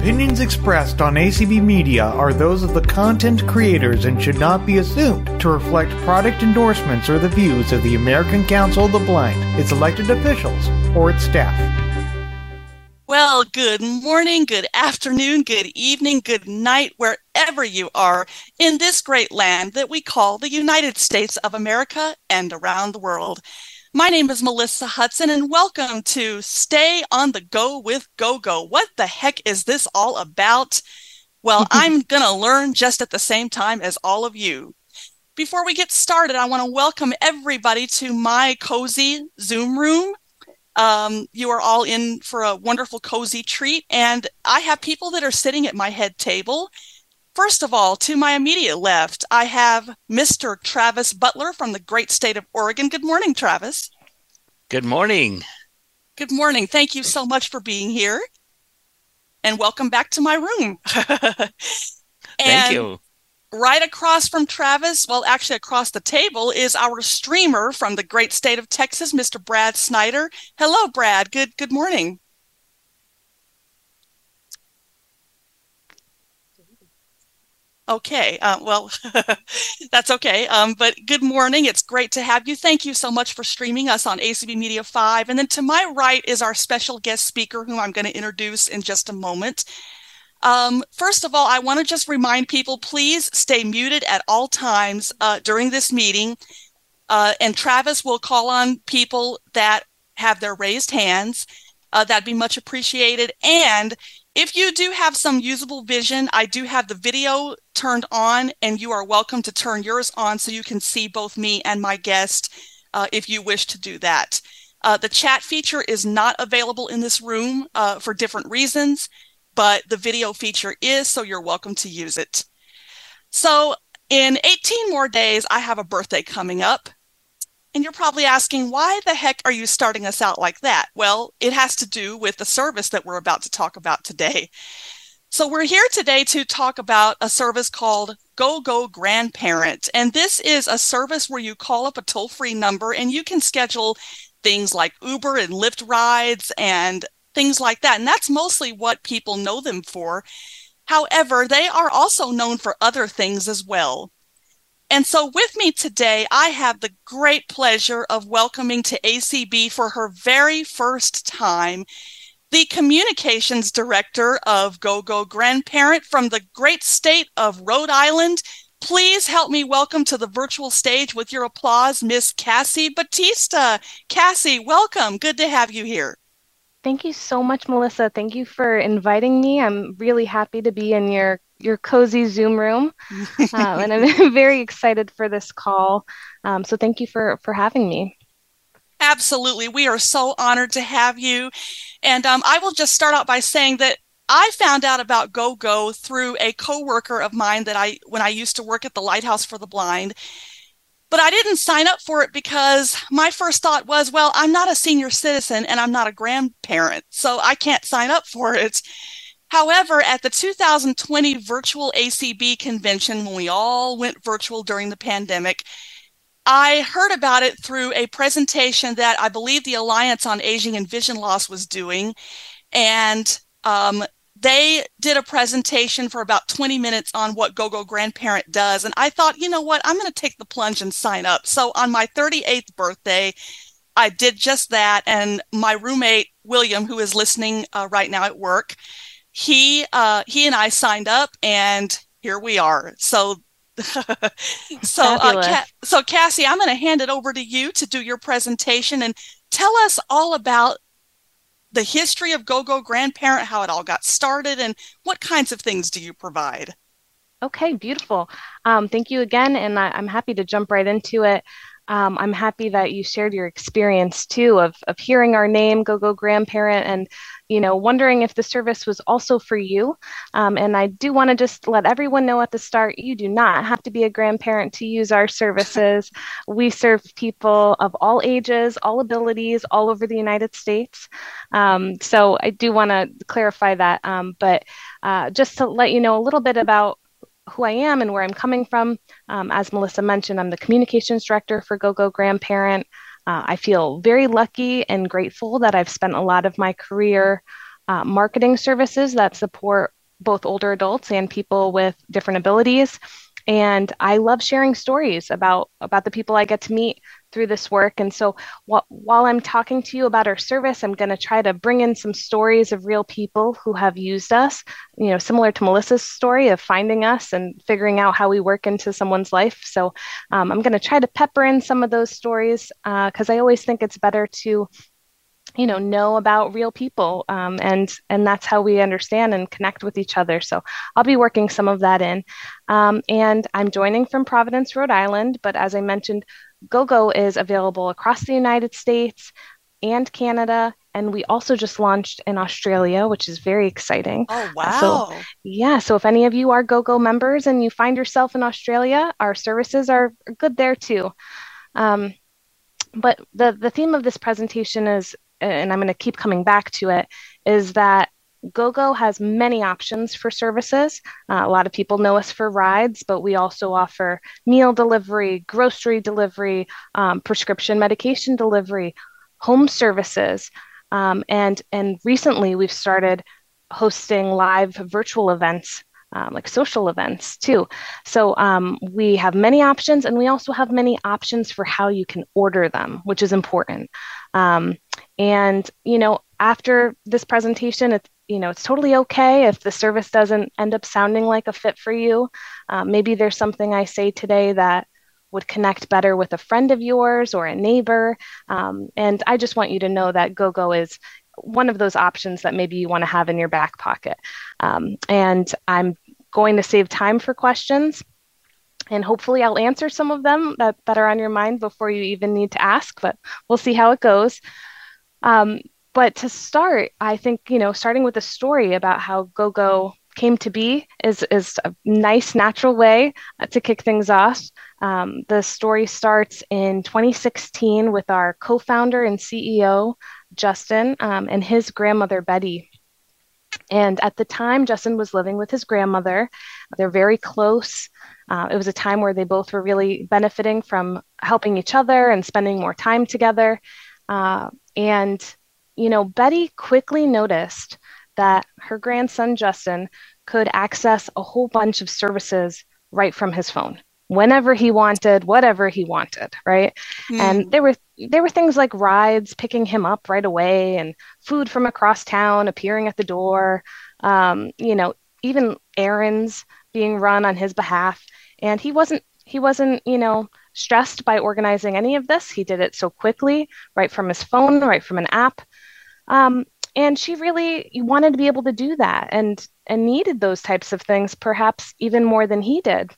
opinions expressed on ACB Media are those of the content creators and should not be assumed to reflect product endorsements or the views of the American Council of the Blind, its elected officials, or its staff. Well, good morning, good afternoon, good evening, good night, wherever you are in this great land that we call the United States of America and around the world. My name is Malissa Hudson, and welcome to Stay on the Go with GoGo. What the heck is this all about? Well, I'm going to learn just at the same time as all of you. Before we get started, I want to welcome everybody to my cozy Zoom room. Um, you are all in for a wonderful, cozy treat, and I have people that are sitting at my head table First of all, to my immediate left, I have Mr. Travis Butler from the great state of Oregon. Good morning, Travis. Good morning. Good morning. Thank you so much for being here. And welcome back to my room. Thank you. Right across from Travis, well, actually across the table, is our streamer from the great state of Texas, Mr. Brad Snyder. Hello, Brad. Good good morning. Okay. Uh, well, that's okay. Um, but good morning. It's great to have you. Thank you so much for streaming us on ACB Media 5. And then to my right is our special guest speaker, whom I'm going to introduce in just a moment. Um, first of all, I want to just remind people please stay muted at all times uh, during this meeting. Uh, and Travis will call on people that have their raised hands. Uh, that'd be much appreciated. And if you do have some usable vision, I do have the video turned on, and you are welcome to turn yours on so you can see both me and my guest uh, if you wish to do that. Uh, the chat feature is not available in this room uh, for different reasons, but the video feature is, so you're welcome to use it. So, in 18 more days, I have a birthday coming up. And you're probably asking, why the heck are you starting us out like that? Well, it has to do with the service that we're about to talk about today. So, we're here today to talk about a service called Go Go Grandparent. And this is a service where you call up a toll free number and you can schedule things like Uber and Lyft rides and things like that. And that's mostly what people know them for. However, they are also known for other things as well. And so, with me today, I have the great pleasure of welcoming to ACB for her very first time the communications director of Go Go Grandparent from the great state of Rhode Island. Please help me welcome to the virtual stage with your applause, Miss Cassy Baptista. Cassy, welcome. Good to have you here. Thank you so much, Malissa. Thank you for inviting me. I'm really happy to be in your your cozy Zoom room, uh, and I'm very excited for this call. Um, so thank you for for having me. Absolutely, we are so honored to have you, and um, I will just start out by saying that I found out about GoGo through a coworker of mine that I when I used to work at the Lighthouse for the Blind. But I didn't sign up for it because my first thought was, well, I'm not a senior citizen and I'm not a grandparent, so I can't sign up for it. However, at the 2020 virtual ACB convention, when we all went virtual during the pandemic, I heard about it through a presentation that I believe the Alliance on Aging and Vision Loss was doing. And um, they did a presentation for about 20 minutes on what GoGo Grandparent does. And I thought, you know what, I'm going to take the plunge and sign up. So on my 38th birthday, I did just that. And my roommate, William, who is listening uh, right now at work, he uh, he and I signed up, and here we are. So. so, uh, Ca- so Cassy, I'm going to hand it over to you to do your presentation and tell us all about the history of Go Go Grandparent, how it all got started, and what kinds of things do you provide? Okay, beautiful. Um, thank you again, and I, am happy to jump right into it. Um, I'm happy that you shared your experience too of, of hearing our name, Go Go Grandparent, and you know, wondering if the service was also for you. Um, and I do want to just let everyone know at the start, you do not have to be a grandparent to use our services. we serve people of all ages, all abilities, all over the United States. Um, so I do want to clarify that. Um, but uh, just to let you know a little bit about who I am and where I'm coming from. Um, as Malissa mentioned, I'm the communications director for GoGo Grandparent. Uh, I feel very lucky and grateful that I've spent a lot of my career uh, marketing services that support both older adults and people with different abilities and i love sharing stories about about the people i get to meet through this work. And so wh- while i'm talking to you about our service i'm going to try to bring in some stories of real people who have used us you know similar to malissa's story of finding us and figuring out how we work into someone's life. So um, i'm going to try to pepper in some of those stories because uh, i always think it's better to you know know about real people um, and and that's how we understand and connect with each other. So i'll be working some of that in. Um, and i'm joining from providence rhode island but as i mentioned gogo is available across the united states and canada and we also just launched in australia which is very exciting. Oh wow so yeah so if any of you are gogo members and you find yourself in australia our services are good there too. Um, but the the theme of this presentation is and I'm going to keep coming back to it, is that GoGo has many options for services. Uh, a lot of people know us for rides, but we also offer meal delivery, grocery delivery, um, prescription medication delivery, home services. Um, and, and recently we've started hosting live virtual events um, like social events too. So um, we have many options, and we also have many options for how you can order them, which is important. Um, and you know, after this presentation, it's you know it's totally okay if the service doesn't end up sounding like a fit for you. Uh, maybe there's something I say today that would connect better with a friend of yours or a neighbor. Um, and I just want you to know that GoGo is one of those options that maybe you want to have in your back pocket. Um, and I'm going to save time for questions. And hopefully, I'll answer some of them that, that are on your mind before you even need to ask, but we'll see how it goes. Um, but to start, I think, you know, starting with a story about how GoGo came to be is, is a nice, natural way to kick things off. Um, the story starts in 2016 with our co founder and CEO, Justin, um, and his grandmother, Betty. And at the time, Justin was living with his grandmother. They're very close. Uh, it was a time where they both were really benefiting from helping each other and spending more time together. Uh, and, you know, Betty quickly noticed that her grandson, Justin, could access a whole bunch of services right from his phone whenever he wanted, whatever he wanted, right? Mm. And there were there were things like rides picking him up right away, and food from across town appearing at the door. Um, you know, even errands being run on his behalf, and he wasn't he wasn't you know stressed by organizing any of this. He did it so quickly, right from his phone, right from an app. Um, and she really wanted to be able to do that and and needed those types of things perhaps even more than he did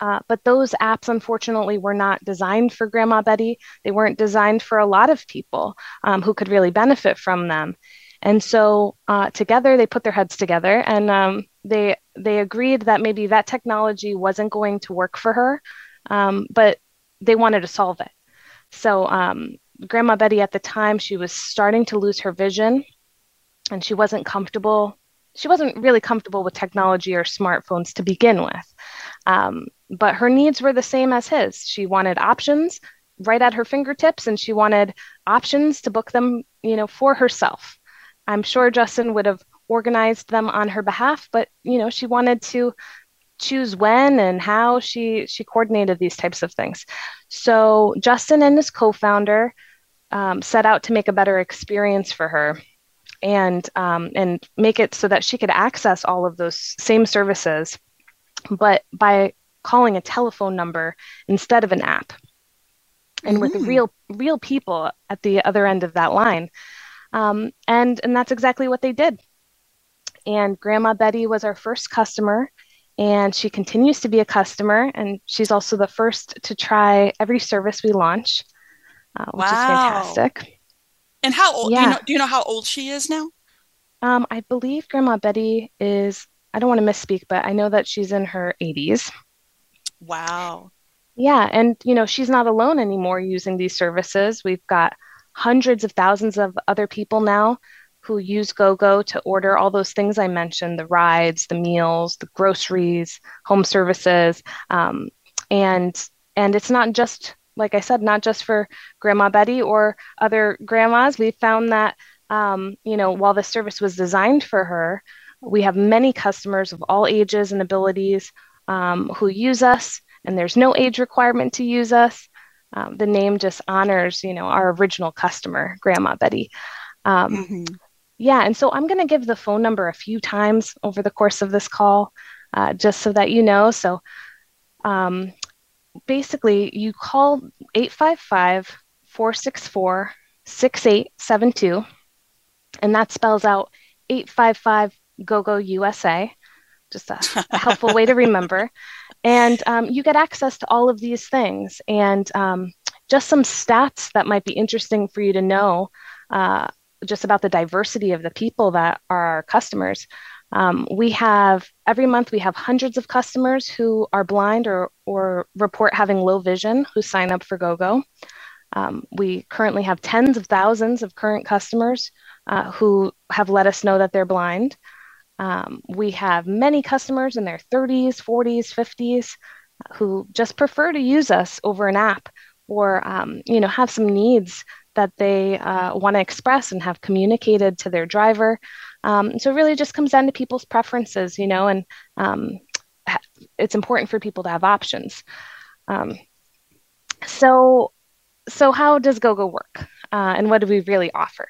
uh, but those apps, unfortunately, were not designed for Grandma Betty. They weren't designed for a lot of people um, who could really benefit from them. And so uh, together, they put their heads together and um, they they agreed that maybe that technology wasn't going to work for her, um, but they wanted to solve it. So um, Grandma Betty at the time, she was starting to lose her vision, and she wasn't comfortable. She wasn't really comfortable with technology or smartphones to begin with. Um, but her needs were the same as his. She wanted options right at her fingertips and she wanted options to book them, you know, for herself. I'm sure Justin would have organized them on her behalf, but you know, she wanted to choose when and how she she coordinated these types of things. So Justin and his co-founder um, set out to make a better experience for her and um, and make it so that she could access all of those same services but by calling a telephone number instead of an app. And with real real people at the other end of that line. Um, and and that's exactly what they did. And grandma betty was our first customer and she continues to be a customer and she's also the first to try every service we launch uh, which wow. is fantastic and how old yeah. do, you know, do you know how old she is now um, i believe grandma betty is i don't want to misspeak but i know that she's in her 80s Wow. Yeah. And, you know, she's not alone anymore using these services. We've got hundreds of thousands of other people now who use GoGo to order all those things I mentioned the rides, the meals, the groceries, home services. Um, and and it's not just like I said, not just for Grandma Betty or other grandmas. We found that um, you know, while the service was designed for her, we have many customers of all ages and abilities um, who use us, and there's no age requirement to use us. Um, the name just honors, you know, our original customer, Grandma Betty. Um, mm-hmm. Yeah, and so I'm going to give the phone number a few times over the course of this call, uh, just so that you know. So um, basically, you call 855 464 6872, and that spells out 855 GoGo USA, just a, a helpful way to remember. And um, you get access to all of these things and um, just some stats that might be interesting for you to know uh, just about the diversity of the people that are our customers. Um, we have every month we have hundreds of customers who are blind or, or report having low vision who sign up for GoGo. Um, we currently have tens of thousands of current customers uh, who have let us know that they're blind. Um, we have many customers in their 30s, 40s, 50s who just prefer to use us over an app or um, you know have some needs that they uh, want to express and have communicated to their driver. Um, so it really just comes down to people's preferences, you know, and um, it's important for people to have options. Um, so, so how does GoGo work, uh, and what do we really offer?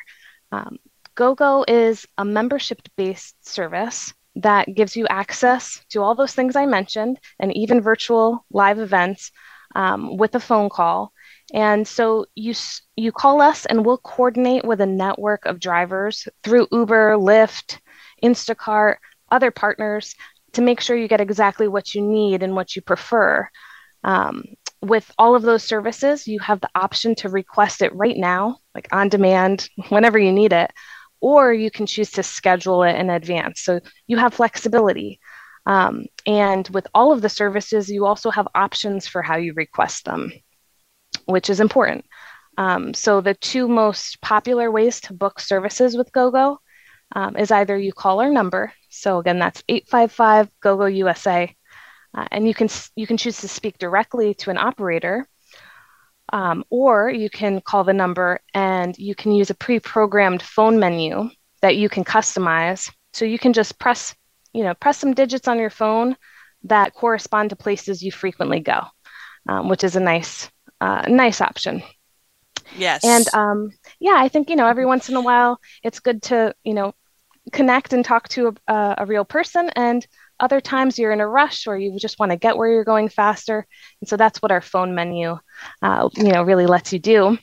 Um, GoGo is a membership based service that gives you access to all those things I mentioned and even virtual live events um, with a phone call. And so you you call us and we'll coordinate with a network of drivers through Uber, Lyft, Instacart, other partners to make sure you get exactly what you need and what you prefer. Um, with all of those services, you have the option to request it right now, like on demand, whenever you need it, or you can choose to schedule it in advance. So you have flexibility. Um, and with all of the services, you also have options for how you request them, which is important. Um, so the two most popular ways to book services with GoGo um, is either you call our number. So again, that's 855 GoGo USA. Uh, and you can you can choose to speak directly to an operator um, or you can call the number and you can use a pre programmed phone menu that you can customize. So you can just press, you know, press some digits on your phone that correspond to places you frequently go, um, which is a nice, uh, nice option. Yes. And um, yeah, I think, you know, every once in a while it's good to, you know, connect and talk to a, a real person. And other times you're in a rush or you just want to get where you're going faster. And so that's what our phone menu, uh, you know, really lets you do.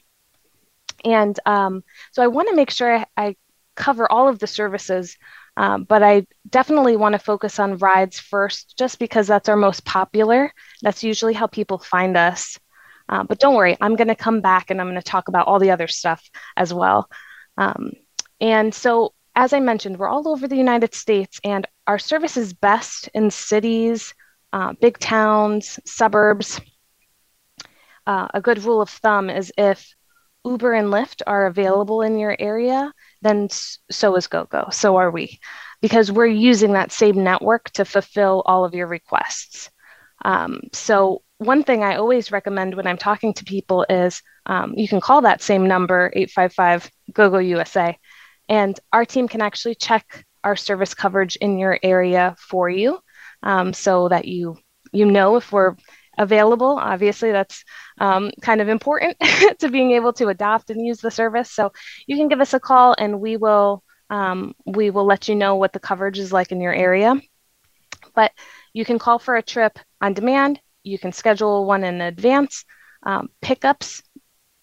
And um, so I want to make sure I, I, cover all of the services, um, but I definitely want to focus on rides first, just because that's our most popular. That's usually how people find us. Uh, but don't worry, I'm going to come back and I'm going to talk about all the other stuff as well. Um, and so as I mentioned, we're all over the United States, and our service is best in cities, uh, big towns, suburbs. Uh, a good rule of thumb is if Uber and Lyft are available in your area, then so is GoGo. So are we, because we're using that same network to fulfill all of your requests. Um, so one thing I always recommend when I'm talking to people is um, you can call that same number, 855 GoGo USA, and our team can actually check our service coverage in your area for you um, so that you you know if we're available. Obviously that's um, kind of important to being able to adopt and use the service. So you can give us a call and we will um, we will let you know what the coverage is like in your area. But you can call for a trip on demand you can schedule one in advance um, pickups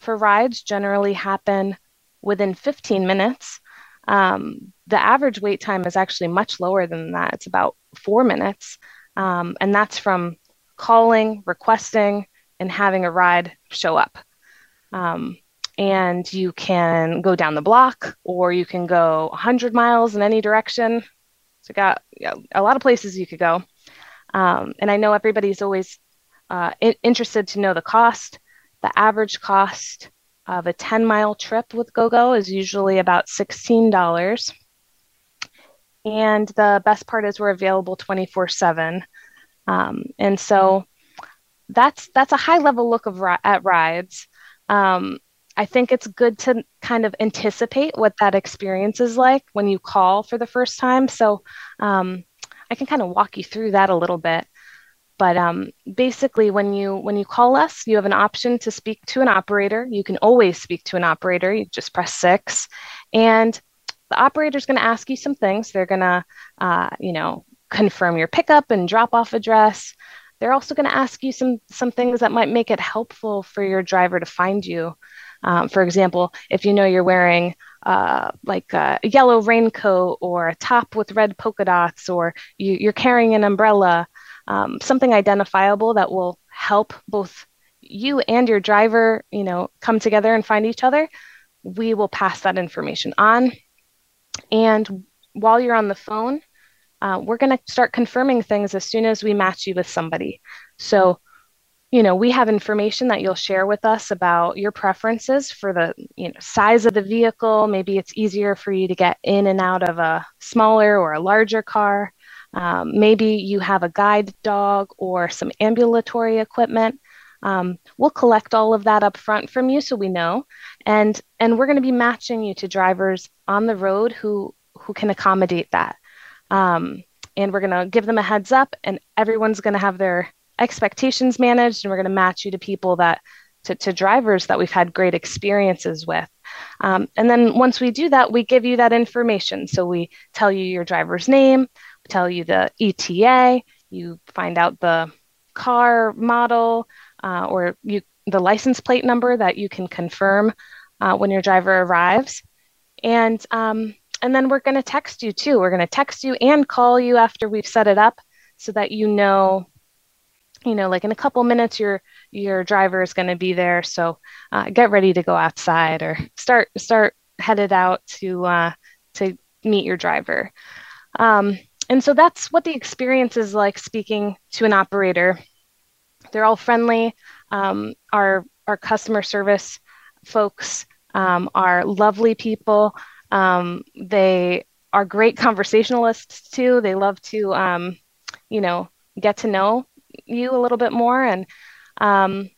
for rides generally happen within 15 minutes um, the average wait time is actually much lower than that. It's about four minutes. Um, and that's from calling, requesting, and having a ride show up. Um, and you can go down the block or you can go 100 miles in any direction. So, got you know, a lot of places you could go. Um, and I know everybody's always uh, interested to know the cost. The average cost of a 10 mile trip with GoGo is usually about $16. And the best part is we're available 24 7. Um, and so that's that's a high level look of at rides. Um, I think it's good to kind of anticipate what that experience is like when you call for the first time. So um, I can kind of walk you through that a little bit. But um, basically, when you when you call us, you have an option to speak to an operator. You can always speak to an operator. You just press six, and the operator is going to ask you some things. They're going to, uh, you know, confirm your pickup and drop off address. They're also going to ask you some some things that might make it helpful for your driver to find you. Um, for example, if you know you're wearing uh, like a yellow raincoat or a top with red polka dots, or you, are carrying an umbrella, um, something identifiable that will help both you and your driver, you know, come together and find each other, we will pass that information on. And while you're on the phone, uh, we're going to start confirming things as soon as we match you with somebody. So you know we have information that you'll share with us about your preferences for the you know size of the vehicle maybe it's easier for you to get in and out of a smaller or a larger car um, maybe you have a guide dog or some ambulatory equipment. Um, we'll collect all of that up front from you so we know. And and we're going to be matching you to drivers on the road who who can accommodate that. Um, and we're going to give them a heads up and everyone's going to have their expectations managed and we're going to match you to people that to, to drivers that we've had great experiences with. Um, and then once we do that we give you that information. So we tell you your driver's name tell you the eta you find out the car model uh, or you the license plate number that you can confirm uh, when your driver arrives. And um, and then we're going to text you too. We're going to text you and call you after we've set it up so that you know you know like in a couple minutes your your driver is going to be there. So uh, get ready to go outside or start start headed out to uh, to meet your driver. Um, and so that's what the experience is like speaking to an operator. They're all friendly. Um, our our customer service folks um, are lovely people. Um, they are great conversationalists too. They love to um, you know get to know you a little bit more. And um,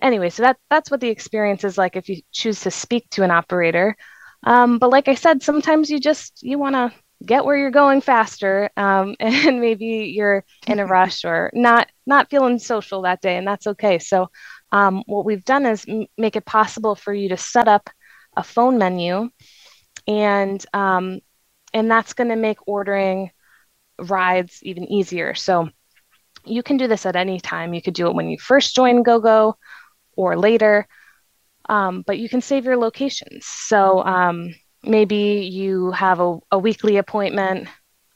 anyway so that that's what the experience is like if you choose to speak to an operator. Um, but like i said sometimes you just you want to get where you're going faster um, and maybe you're in a rush or not not feeling social that day and that's okay so um, what we've done is m- make it possible for you to set up a phone menu and um, and that's going to make ordering rides even easier so you can do this at any time. You could do it when you first join GoGo or later, um, but you can save your locations. So um, maybe you have a, a weekly appointment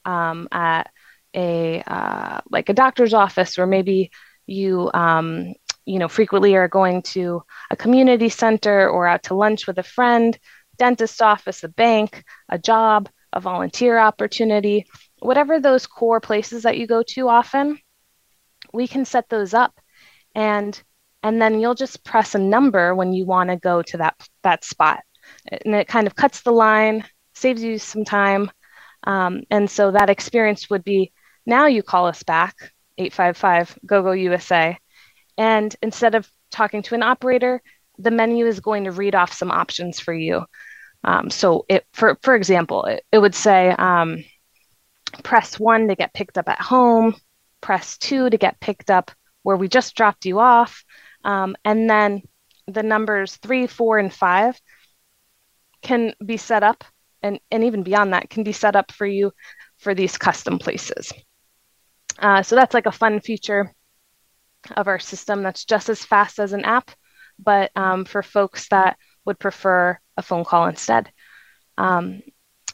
um, at a uh, like a doctor's office, or maybe you um, you know frequently are going to a community center or out to lunch with a friend, dentist office, a bank, a job, a volunteer opportunity, whatever those core places that you go to often we can set those up. And and then you'll just press a number when you want to go to that that spot and it kind of cuts the line saves you some time um, and so that experience would be now you call us back 855 GoGo USA and instead of talking to an operator the menu is going to read off some options for you um, so it for for example it, it would say um, press one to get picked up at home press two to get picked up where we just dropped you off. Um, and then the numbers three, four, and five can be set up, and, and even beyond that, can be set up for you for these custom places. Uh, so that's like a fun feature of our system that's just as fast as an app, but um, for folks that would prefer a phone call instead. Um,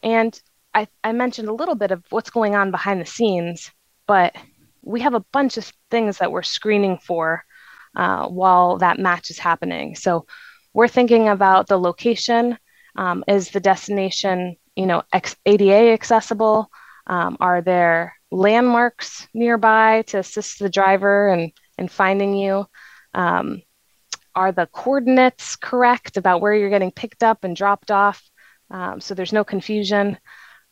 and I, I mentioned a little bit of what's going on behind the scenes, but we have a bunch of things that we're screening for uh, while that match is happening. So we're thinking about the location. Um, is the destination, you know, ADA accessible? Um, are there landmarks nearby to assist the driver in, in finding you? Um, are the coordinates correct about where you're getting picked up and dropped off? Um, so there's no confusion.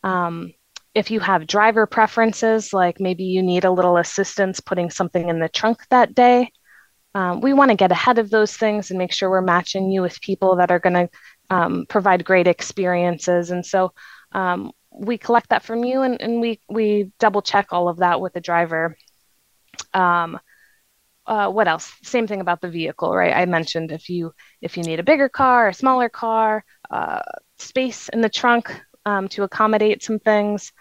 Um, if you have driver preferences, like maybe you need a little assistance putting something in the trunk that day, um, we want to get ahead of those things and make sure we're matching you with people that are going to um, provide great experiences. And so um, we collect that from you and, and we, we double check all of that with the driver. Um, uh, what else? Same thing about the vehicle, right? I mentioned if you if you need a bigger car, a smaller car, uh, space in the trunk um, to accommodate some things,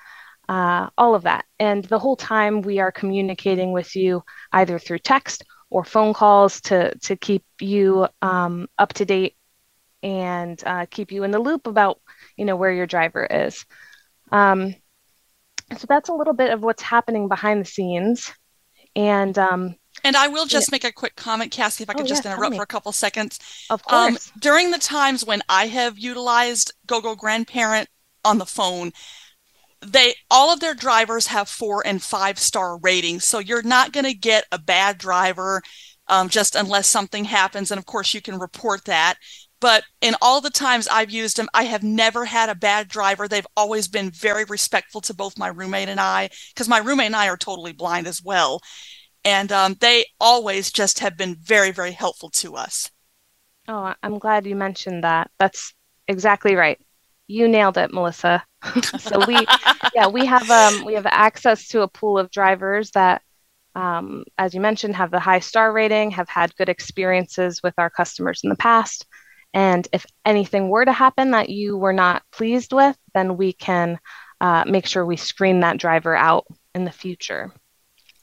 uh, all of that. And the whole time we are communicating with you either through text or phone calls to to keep you um, up to date and uh, keep you in the loop about you know where your driver is. Um, so that's a little bit of what's happening behind the scenes, and um, and I will just yeah. make a quick comment, Cassy, if I could oh, just yeah, interrupt for a couple seconds. Of um, course. Um, during the times when I have utilized GoGo Grandparent on the phone, they all of their drivers have four and five star ratings, so you're not going to get a bad driver um, just unless something happens, and of course you can report that. But in all the times I've used them, I have never had a bad driver. They've always been very respectful to both my roommate and I, because my roommate and I are totally blind as well. And um, they always just have been very, very helpful to us. Oh, I'm glad you mentioned that. That's exactly right. You nailed it, Malissa. so we, yeah, we have um, we have access to a pool of drivers that, um, as you mentioned, have the high star rating, have had good experiences with our customers in the past, and if anything were to happen that you were not pleased with, then we can uh, make sure we screen that driver out in the future.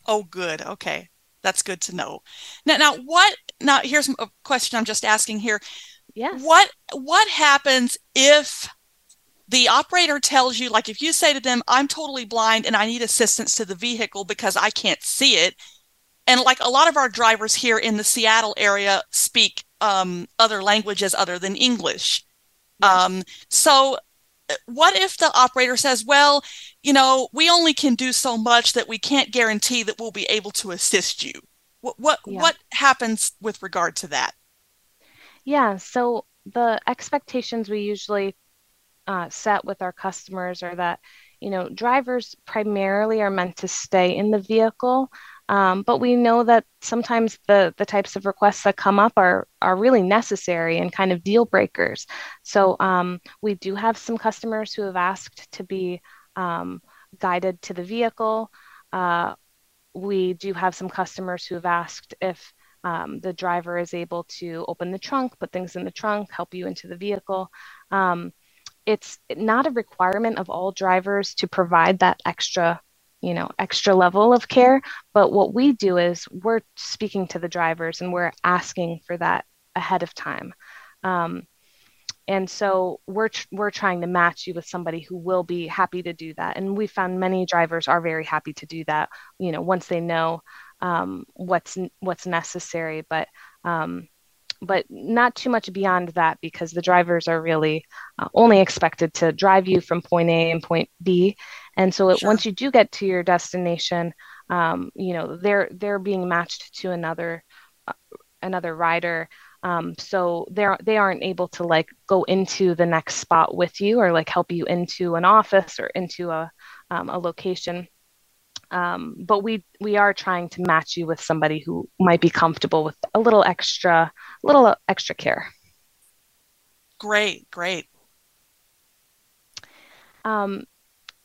Oh, good. Okay. That's good to know. Now, now what? Now, here's a question I'm just asking here. Yes. What What happens if the operator tells you, like, if you say to them, "I'm totally blind and I need assistance to the vehicle because I can't see it," and like a lot of our drivers here in the Seattle area speak um, other languages other than English. Yes. Um, so what if the operator says, well, you know, we only can do so much that we can't guarantee that we'll be able to assist you? What what yeah. what happens with regard to that? Yeah, so the expectations we usually uh, set with our customers are that you know drivers primarily are meant to stay in the vehicle um, but we know that sometimes the, the types of requests that come up are, are really necessary and kind of deal breakers. So um, we do have some customers who have asked to be um, guided to the vehicle. Uh, we do have some customers who have asked if um, the driver is able to open the trunk, put things in the trunk, help you into the vehicle. Um, it's not a requirement of all drivers to provide that extra you know extra level of care. But what we do is we're speaking to the drivers and we're asking for that ahead of time. Um, and so we're tr- we're trying to match you with somebody who will be happy to do that. And we found many drivers are very happy to do that you know once they know um, what's what's necessary. But um, but not too much beyond that because the drivers are really uh, only expected to drive you from point A and point B. And so it, sure. once you do get to your destination, um, you know they're they're being matched to another uh, another rider. Um, so they're they aren't able to like go into the next spot with you or like help you into an office or into a um, a location. Um, but we we are trying to match you with somebody who might be comfortable with a little extra little extra care great great um,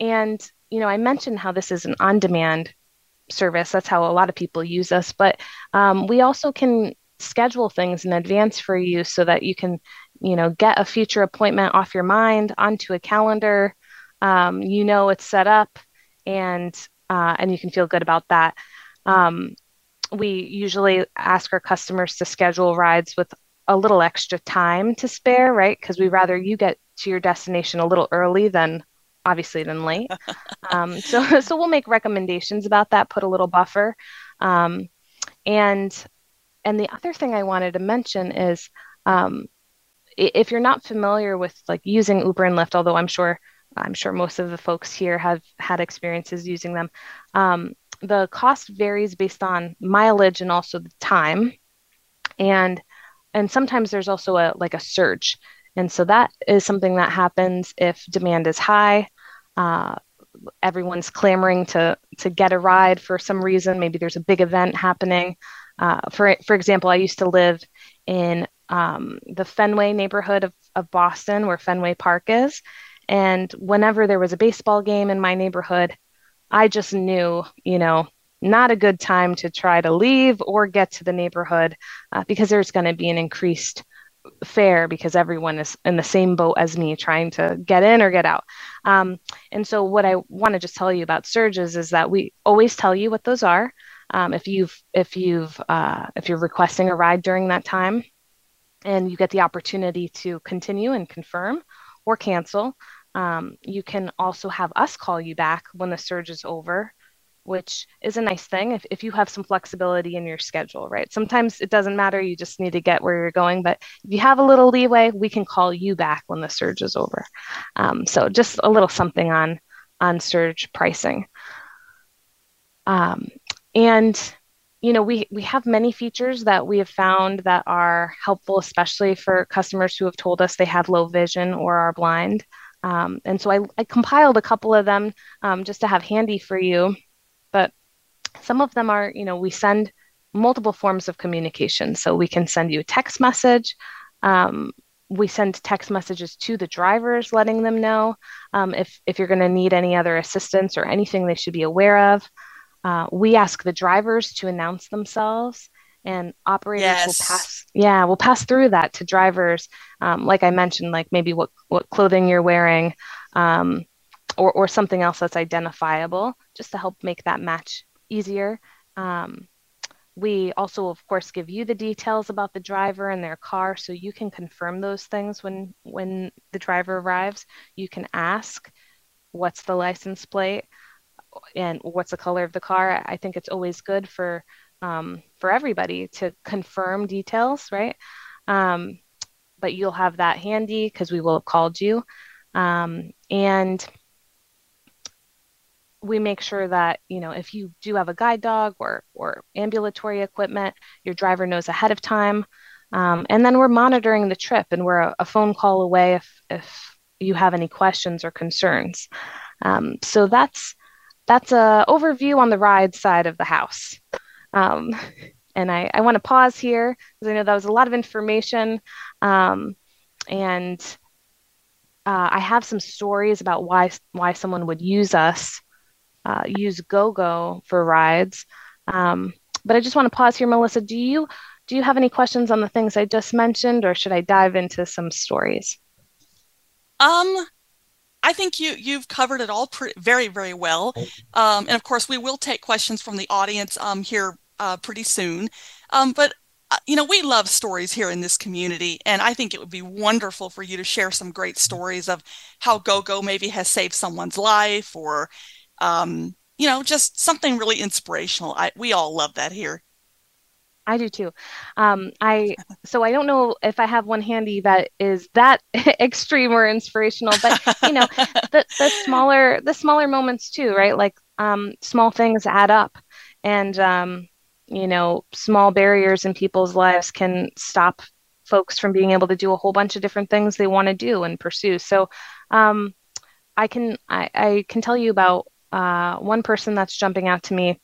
and you know i mentioned how this is an on-demand service that's how a lot of people use us but um, we also can schedule things in advance for you so that you can you know get a future appointment off your mind onto a calendar um, you know it's set up and uh, and you can feel good about that. Um, we usually ask our customers to schedule rides with a little extra time to spare, right? Because we'd rather you get to your destination a little early than obviously than late. um, so so we'll make recommendations about that, put a little buffer, um, and and the other thing I wanted to mention is um, if you're not familiar with like using Uber and Lyft, although I'm sure I'm sure most of the folks here have had experiences using them. Um, the cost varies based on mileage and also the time, and and sometimes there's also a like a surge, and so that is something that happens if demand is high. Uh, everyone's clamoring to to get a ride for some reason. Maybe there's a big event happening. Uh, for for example, I used to live in um, the Fenway neighborhood of, of Boston, where Fenway Park is, and whenever there was a baseball game in my neighborhood, I just knew, you know, not a good time to try to leave or get to the neighborhood uh, because there's going to be an increased fare because everyone is in the same boat as me trying to get in or get out. Um, and so, what I want to just tell you about surges is that we always tell you what those are. Um, if you've if you've uh, if you're requesting a ride during that time, and you get the opportunity to continue and confirm or cancel, um, you can also have us call you back when the surge is over which is a nice thing if, if you have some flexibility in your schedule, right? Sometimes it doesn't matter, you just need to get where you're going. But if you have a little leeway, we can call you back when the surge is over. Um, so just a little something on on surge pricing. Um, and you know, we we have many features that we have found that are helpful, especially for customers who have told us they have low vision or are blind. Um, and so I, I, compiled a couple of them um, just to have handy for you but some of them are, you know, we send multiple forms of communication. So we can send you a text message. Um, we send text messages to the drivers, letting them know um, if, if you're going to need any other assistance or anything they should be aware of. Uh, we ask the drivers to announce themselves and operators yes. will pass yeah we'll pass through that to drivers um, like i mentioned like maybe what what clothing you're wearing um, or, or something else that's identifiable just to help make that match easier. Um, we also, of course, give you the details about the driver and their car so you can confirm those things when, when the driver arrives. You can ask, what's the license plate and what's the color of the car? I think it's always good for, um, for everybody to confirm details, right? Um, but you'll have that handy because we will have called you. Um, and we make sure that you know if you do have a guide dog or or ambulatory equipment your driver knows ahead of time. Um, and then we're monitoring the trip and we're a, a, phone call away if if you have any questions or concerns. Um, so that's that's a overview on the ride side of the house. Um, and i, I want to pause here because i know that was a lot of information. Um, and uh, i have some stories about why why someone would use us uh, use GoGo for rides. Um, but I just want to pause here, Malissa. Do you do you have any questions on the things I just mentioned, or should I dive into some stories? Um, I think you you've covered it all pre- very very well, um, and of course we will take questions from the audience um, here uh, pretty soon. Um, but uh, you know we love stories here in this community, and I think it would be wonderful for you to share some great stories of how GoGo maybe has saved someone's life, or um, you know, just something really inspirational. I, we all love that here. I do too. Um, I so I don't know if I have one handy that is that extreme or inspirational, but you know, the the smaller the smaller moments too, right? Like um, small things add up, and um, you know, small barriers in people's lives can stop folks from being able to do a whole bunch of different things they want to do and pursue. So, um, I can I, I can tell you about uh, one person that's jumping out to me.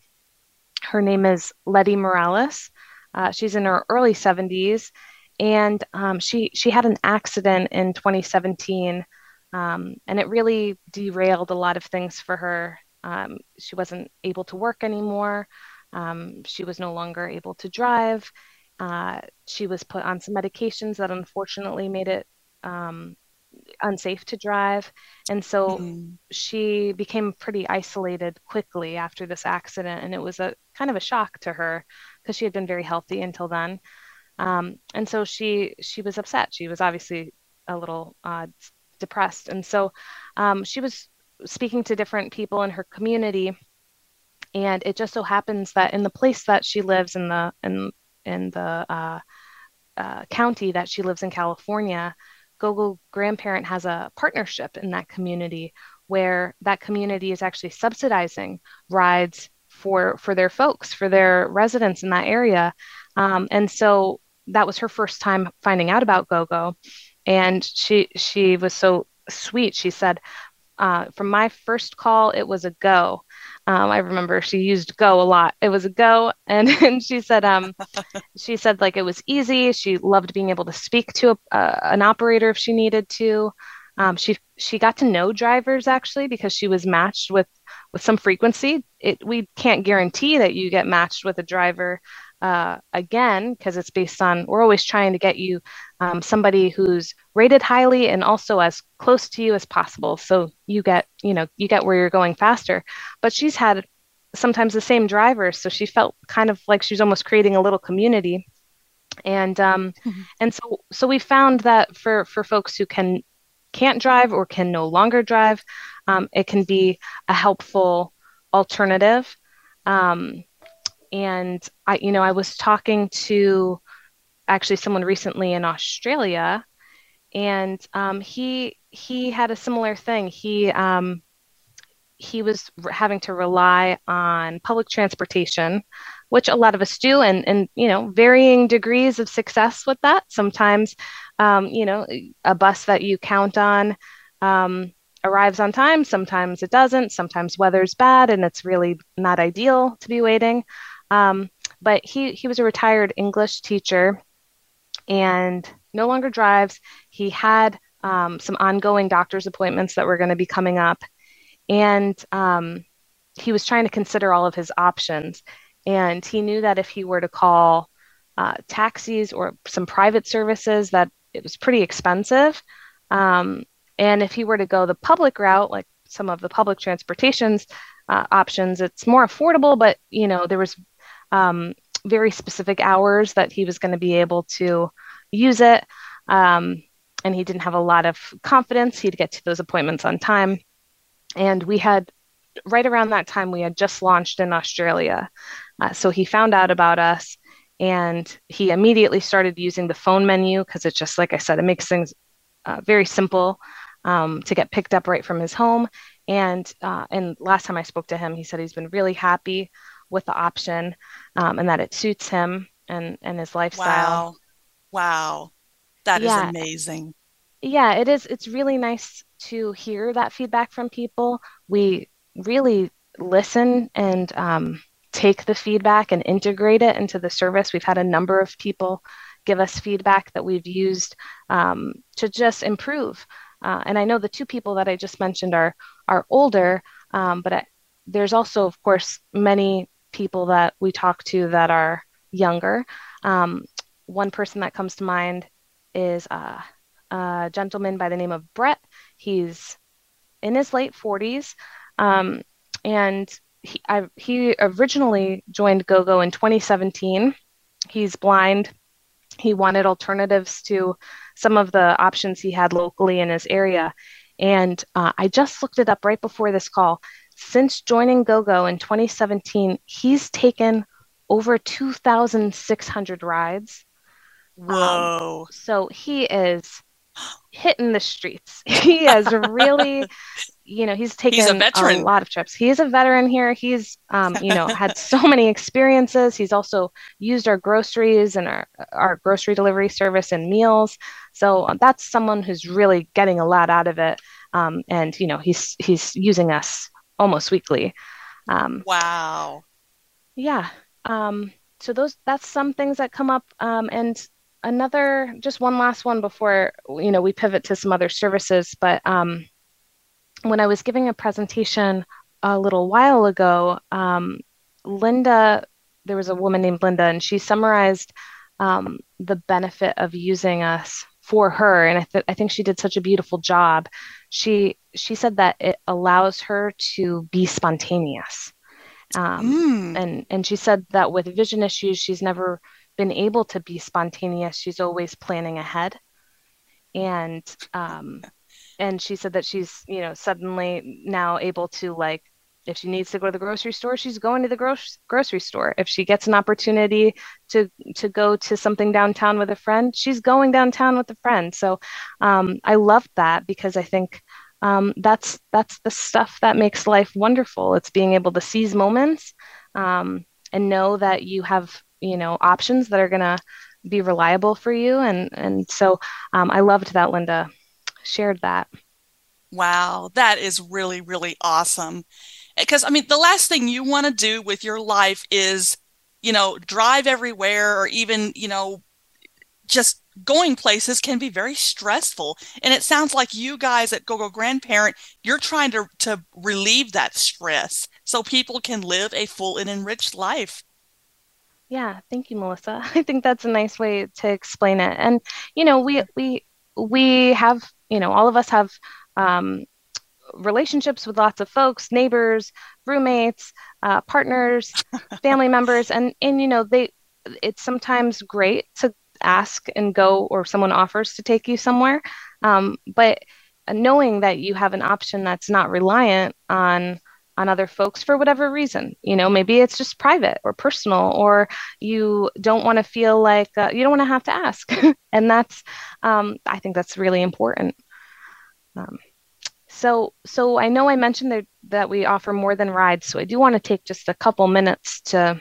Her name is Letty Morales. Uh, she's in her early 70s, and um, she she had an accident in 2017, um, and it really derailed a lot of things for her. Um, she wasn't able to work anymore. Um, she was no longer able to drive. Uh, she was put on some medications that unfortunately made it um, unsafe to drive. And so mm. she became pretty isolated quickly after this accident. And it was a kind of a shock to her because she had been very healthy until then. Um, and so she she was upset. She was obviously a little uh, depressed. And so um, she was speaking to different people in her community. And it just so happens that in the place that she lives in the in in the uh, uh, county that she lives in California, GoGo Grandparent has a partnership in that community where that community is actually subsidizing rides for for their folks, for their residents in that area. Um, and so that was her first time finding out about GoGo, and she she was so sweet. She said, uh, from my first call, it was a go. Um, I remember she used go a lot. It was a go, and, and she said, um, she said like it was easy. She loved being able to speak to a, uh, an operator if she needed to. Um, she she got to know drivers actually because she was matched with with some frequency. It we can't guarantee that you get matched with a driver uh, again because it's based on we're always trying to get you um, somebody who's rated highly and also as close to you as possible. So you get you know you get where you're going faster. But she's had sometimes the same drivers so she felt kind of like she's almost creating a little community. And um, mm-hmm. and so so we found that for for folks who can can't drive or can no longer drive um, it can be a helpful alternative. Um, and I, you know, I was talking to actually someone recently in Australia, and um, he he had a similar thing. He um, he was having to rely on public transportation, which a lot of us do, and and you know, varying degrees of success with that. Sometimes, um, you know, a bus that you count on um, arrives on time. Sometimes it doesn't. Sometimes weather's bad, and it's really not ideal to be waiting. Um, but he he was a retired English teacher, and no longer drives. He had um, some ongoing doctor's appointments that were going to be coming up, and um, he was trying to consider all of his options. And he knew that if he were to call uh, taxis or some private services, that it was pretty expensive. Um, and if he were to go the public route, like some of the public transportations uh, options, it's more affordable. But you know, there was um, very specific hours that he was going to be able to use it. Um, and he didn't have a lot of confidence he'd get to those appointments on time. And we had, right around that time, we had just launched in Australia. Uh, so he found out about us and he immediately started using the phone menu because it's just, like I said, it makes things uh, very simple um, to get picked up right from his home. And uh, and last time I spoke to him, he said he's been really happy with the option um, and that it suits him and, and his lifestyle. Wow. Wow. That yeah. is amazing. Yeah, it is. It's really nice to hear that feedback from people. We really listen and um, take the feedback and integrate it into the service. We've had a number of people give us feedback that we've used um, to just improve. Uh, and I know the two people that I just mentioned are are older, um, but I, there's also, of course, many people that we talk to that are younger. Um, one person that comes to mind is uh, a gentleman by the name of Brett. He's in his late 40s, um, and he, I, he originally joined GoGo in 2017. He's blind. He wanted alternatives to some of the options he had locally in his area. And uh, I just looked it up right before this call. Since joining GoGo in 2017, he's taken over 2,600 rides. Um, Whoa. Um, so he is hitting the streets. He has really, you know, he's taken he's a, a lot of trips. He is a veteran here. He's, um, you know, had so many experiences. He's also used our groceries and our, our grocery delivery service and meals. So uh, that's someone who's really getting a lot out of it. Um, and, you know, he's, he's using us almost weekly. Um, wow. Yeah. Um, so those that's some things that come up. Um, and another, just one last one before you know we pivot to some other services. But um, when I was giving a presentation a little while ago, um, Linda, there was a woman named Linda, and she summarized um, the benefit of using us for her and I, th- I think she did such a beautiful job she she said that it allows her to be spontaneous um, mm. and and she said that with vision issues she's never been able to be spontaneous she's always planning ahead and um and she said that she's you know suddenly now able to like if she needs to go to the grocery store, she's going to the gro- grocery store. If she gets an opportunity to to go to something downtown with a friend, she's going downtown with a friend. So um, I love that because I think um, that's that's the stuff that makes life wonderful. It's being able to seize moments um, and know that you have you know options that are gonna be reliable for you. And and so um, I loved that Linda shared that. Wow, that is really, really awesome. Because, I mean, the last thing you want to do with your life is, you know, drive everywhere or even, you know, just going places can be very stressful. And it sounds like you guys at GoGo Grandparent, you're trying to, to relieve that stress so people can live a full and enriched life. Yeah, thank you, Malissa. I think that's a nice way to explain it. And you know, we we we have, you know, all of us have um, relationships with lots of folks, neighbors, roommates, uh, partners, family members, and and you know, they it's sometimes great to ask and go, or someone offers to take you somewhere, um, but knowing that you have an option that's not reliant on on other folks for whatever reason. You know, maybe it's just private or personal, or you don't want to feel like uh, you don't want to have to ask. and that's, um, I think that's really important. Um, so, so I know I mentioned that, that we offer more than rides, so I do want to take just a couple minutes to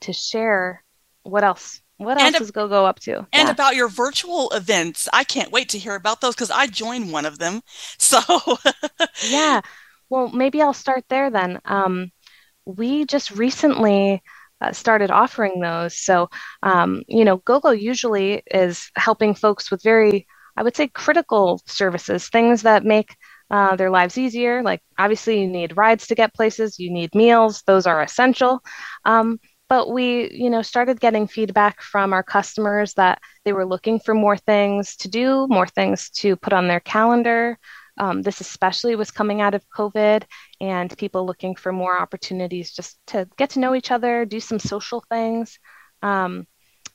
to share what else what else and, is GoGo up to? And yeah. about your virtual events. I can't wait to hear about those because I joined one of them. So yeah. Well, maybe I'll start there then. Um, we just recently uh, started offering those. So, um, you know, GoGo usually is helping folks with very, I would say, critical services, things that make uh, their lives easier. Like, obviously, you need rides to get places, you need meals, those are essential. Um, but we, you know, started getting feedback from our customers that they were looking for more things to do, more things to put on their calendar. Um, this especially was coming out of COVID and people looking for more opportunities just to get to know each other, do some social things. Um,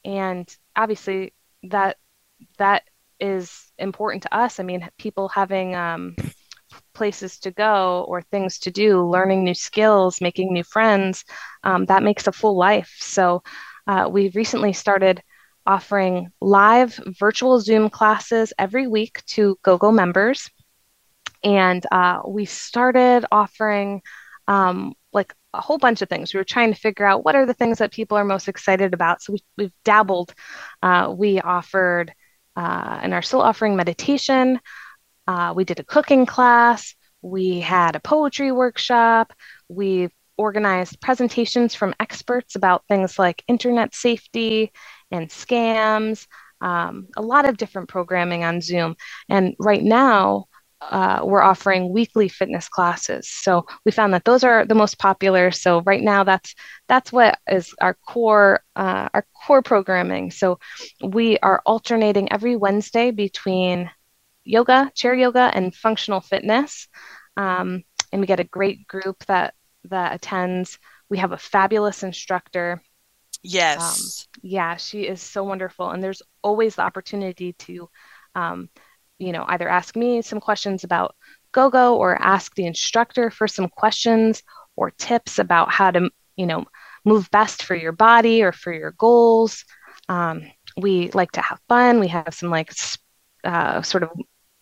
and obviously that that is important to us. I mean, people having um, places to go or things to do, learning new skills, making new friends, um, that makes a full life. So uh, we recently started offering live virtual Zoom classes every week to GoGo members and uh, we started offering um, like a whole bunch of things. We were trying to figure out what are the things that people are most excited about. So we, have dabbled. Uh, we offered, uh, and are still offering meditation. Uh, we did a cooking class. We had a poetry workshop. We've organized presentations from experts about things like internet safety and scams. Um, a lot of different programming on Zoom. And right now, uh, we're offering weekly fitness classes. So we found that those are the most popular. So right now, that's that's what is our core uh, our core programming. So we are alternating every Wednesday between yoga, chair yoga, and functional fitness, um, and we get a great group that that attends. We have a fabulous instructor. Yes. Um, yeah, she is so wonderful, and there's always the opportunity to um, you know, either ask me some questions about GoGo or ask the instructor for some questions or tips about how to, you know, move best for your body or for your goals. Um, we like to have fun. We have some like uh, sort of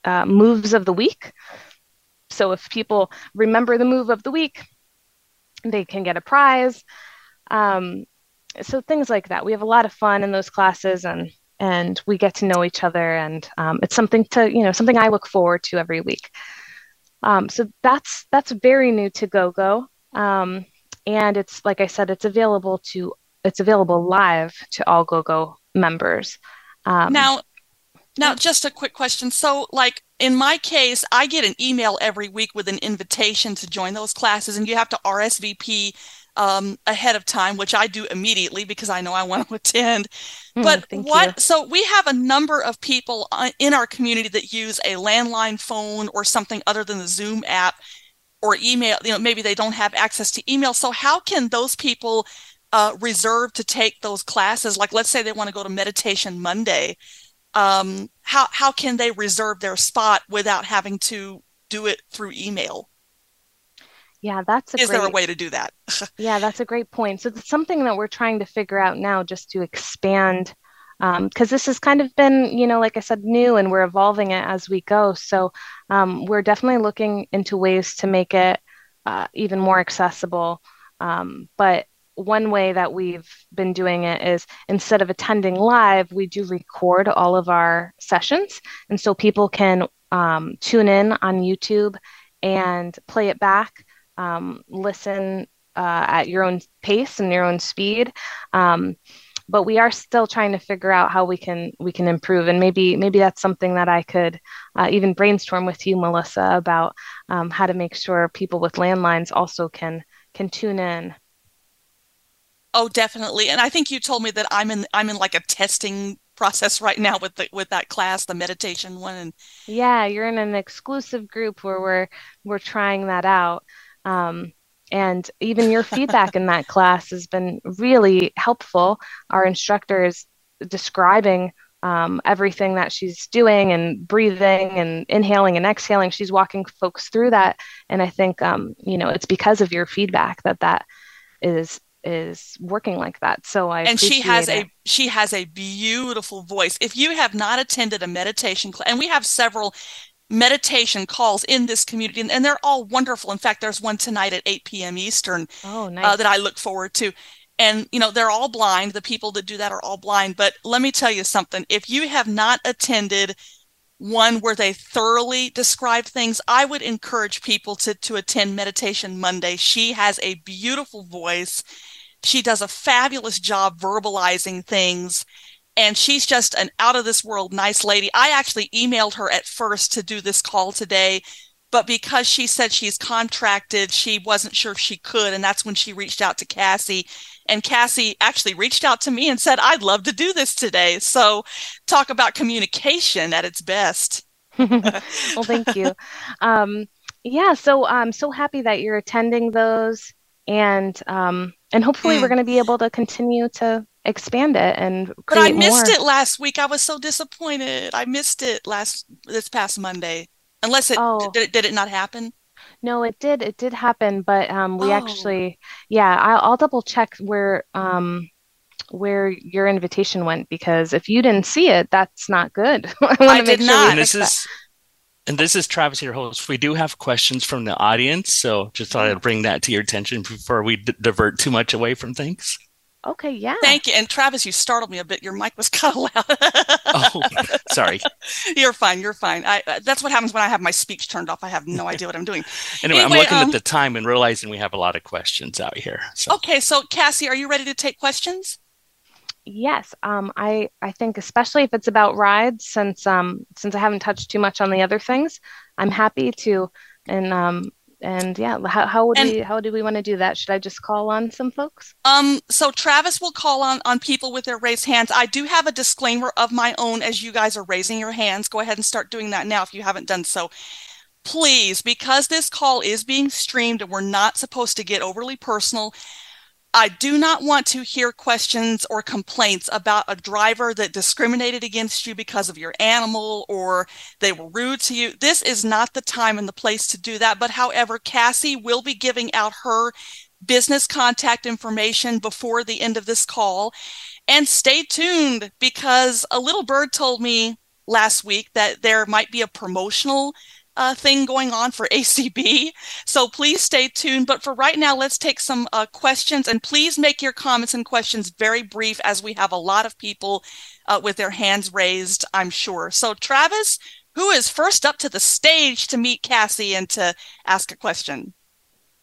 uh, moves of the week. So if people remember the move of the week, they can get a prize. Um, so things like that. We have a lot of fun in those classes, and and we get to know each other and um, it's something to you know something i look forward to every week um, so that's that's very new to gogo um, and it's like i said it's available to it's available live to all gogo members um, now now just a quick question so like in my case i get an email every week with an invitation to join those classes and you have to rsvp um, ahead of time, which I do immediately because I know I want to attend. Mm, but what, you. so we have a number of people uh, in our community that use a landline phone or something other than the Zoom app or email. You know, maybe they don't have access to email. So, how can those people uh, reserve to take those classes? Like, let's say they want to go to Meditation Monday. Um, how, how can they reserve their spot without having to do it through email? Yeah, that's a is great, there a way to do that? yeah, that's a great point. So it's something that we're trying to figure out now, just to expand, because um, this has kind of been, you know, like I said, new, and we're evolving it as we go. So um, we're definitely looking into ways to make it uh, even more accessible. Um, but one way that we've been doing it is instead of attending live, we do record all of our sessions. And so people can um, tune in on YouTube and play it back, um, listen uh, at your own pace and your own speed. Um, but we are still trying to figure out how we can we can improve, and maybe maybe that's something that I could uh, even brainstorm with you, Malissa, about um, how to make sure people with landlines also can can tune in. Oh, definitely. And I think you told me that I'm in I'm in like a testing process right now with the with that class, the meditation one. And yeah, you're in an exclusive group where we're we're trying that out. Um, and even your feedback in that class has been really helpful. Our instructor is describing um, everything that she's doing and breathing and inhaling and exhaling. She's walking folks through that, and I think um, you know it's because of your feedback that that is is working like that. So I and she has it. a she has a beautiful voice. If you have not attended a meditation class, and we have several meditation calls in this community, and, and, they're all wonderful. In fact, there's one tonight at 8 p.m. Eastern oh, nice. uh, that I look forward to. And you know they're all blind. The people that do that are all blind. But let me tell you something: if you have not attended one where they thoroughly describe things, I would encourage people to to attend Meditation Monday. She has a beautiful voice she does a fabulous job verbalizing things. And she's just an out of this world nice lady. I actually emailed her at first to do this call today, but because she said she's contracted, she wasn't sure if she could. And that's when she reached out to Cassy. And Cassy actually reached out to me and said, I'd love to do this today. So, talk about communication at its best. well, thank you. Um, yeah, so I'm so happy that you're attending those. And um, and hopefully mm. we're going to be able to continue to expand it and but i missed more. it last week i was so disappointed i missed it last this past monday unless it oh. did, did it not happen no it did it did happen but um we oh. actually yeah I'll, I'll, double check where um where your invitation went because if you didn't see it that's not good i, I did sure not and this is and this is Travis, your host. We do have questions from the audience, so just thought I'd bring that to your attention before we d- divert too much away from things. Okay, yeah. Thank you. And Travis, you startled me a bit. Your mic was kind of loud. oh, sorry. You're fine. You're fine. I, uh, that's what happens when I have my speech turned off. I have no idea what I'm doing. anyway, anyway, I'm looking um, at the time and realizing we have a lot of questions out here. So. Okay, so Cassy, are you ready to take questions? Yes, um, I I think especially if it's about rides, since um, since I haven't touched too much on the other things, I'm happy to. And um, and yeah, how how would and, we how do we want to do that? Should I just call on some folks? Um, so Travis will call on on people with their raised hands. I do have a disclaimer of my own as you guys are raising your hands. Go ahead and start doing that now if you haven't done so. Please, because this call is being streamed and we're not supposed to get overly personal, I do not want to hear questions or complaints about a driver that discriminated against you because of your animal or they were rude to you. This is not the time and the place to do that. But however, Cassy will be giving out her business contact information before the end of this call. And stay tuned because a little bird told me last week that there might be a promotional uh, thing going on for ACB. So please stay tuned. But for right now, let's take some uh, questions and please make your comments and questions very brief as we have a lot of people uh, with their hands raised, I'm sure. So, Travis, who is first up to the stage to meet Cassy and to ask a question?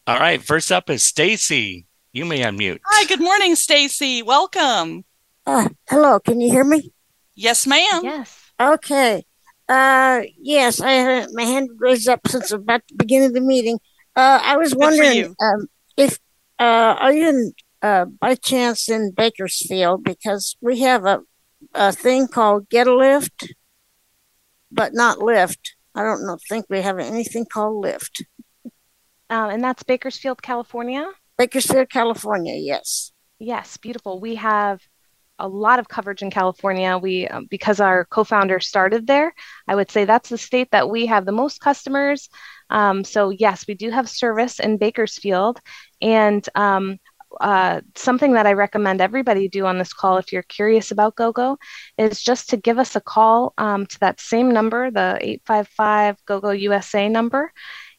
All right. First up is Stacy. You may unmute. Hi. Good morning, Stacy. Welcome. Uh, hello. Can you hear me? Yes, ma'am. Yes. Okay. Uh, yes, I had my hand raised up since about the beginning of the meeting. Uh, I was wondering um, if uh, are you in, uh, by chance in Bakersfield because we have a a thing called Get a Lift, but not Lyft. I don't know. Think we have anything called Lyft. Um, and that's Bakersfield, California. Bakersfield, California. Yes. Yes, beautiful. We have a lot of coverage in California. We, um, because our co-founder started there, I would say that's the state that we have the most customers. Um, so yes, we do have service in Bakersfield, and um, uh, something that I recommend everybody do on this call, if you're curious about GoGo, is just to give us a call um, to that same number, the 855 GoGo USA number,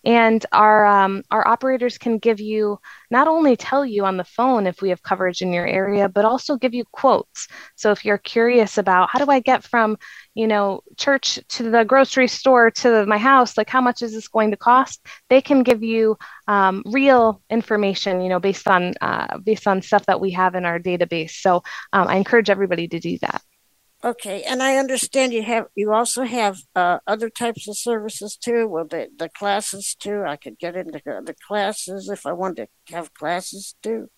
And our um, our operators can give you not only tell you on the phone if we have coverage in your area, but also give you quotes. So if you're curious about how do I get from you know church to the grocery store to my house, like how much is this going to cost? They can give you um, real information, you know, based on uh, based on stuff that we have in our database. So um, I encourage everybody to do that. Okay, and I understand you have you also have uh, other types of services too. Well, the the classes too. I could get into the classes if I wanted to have classes too.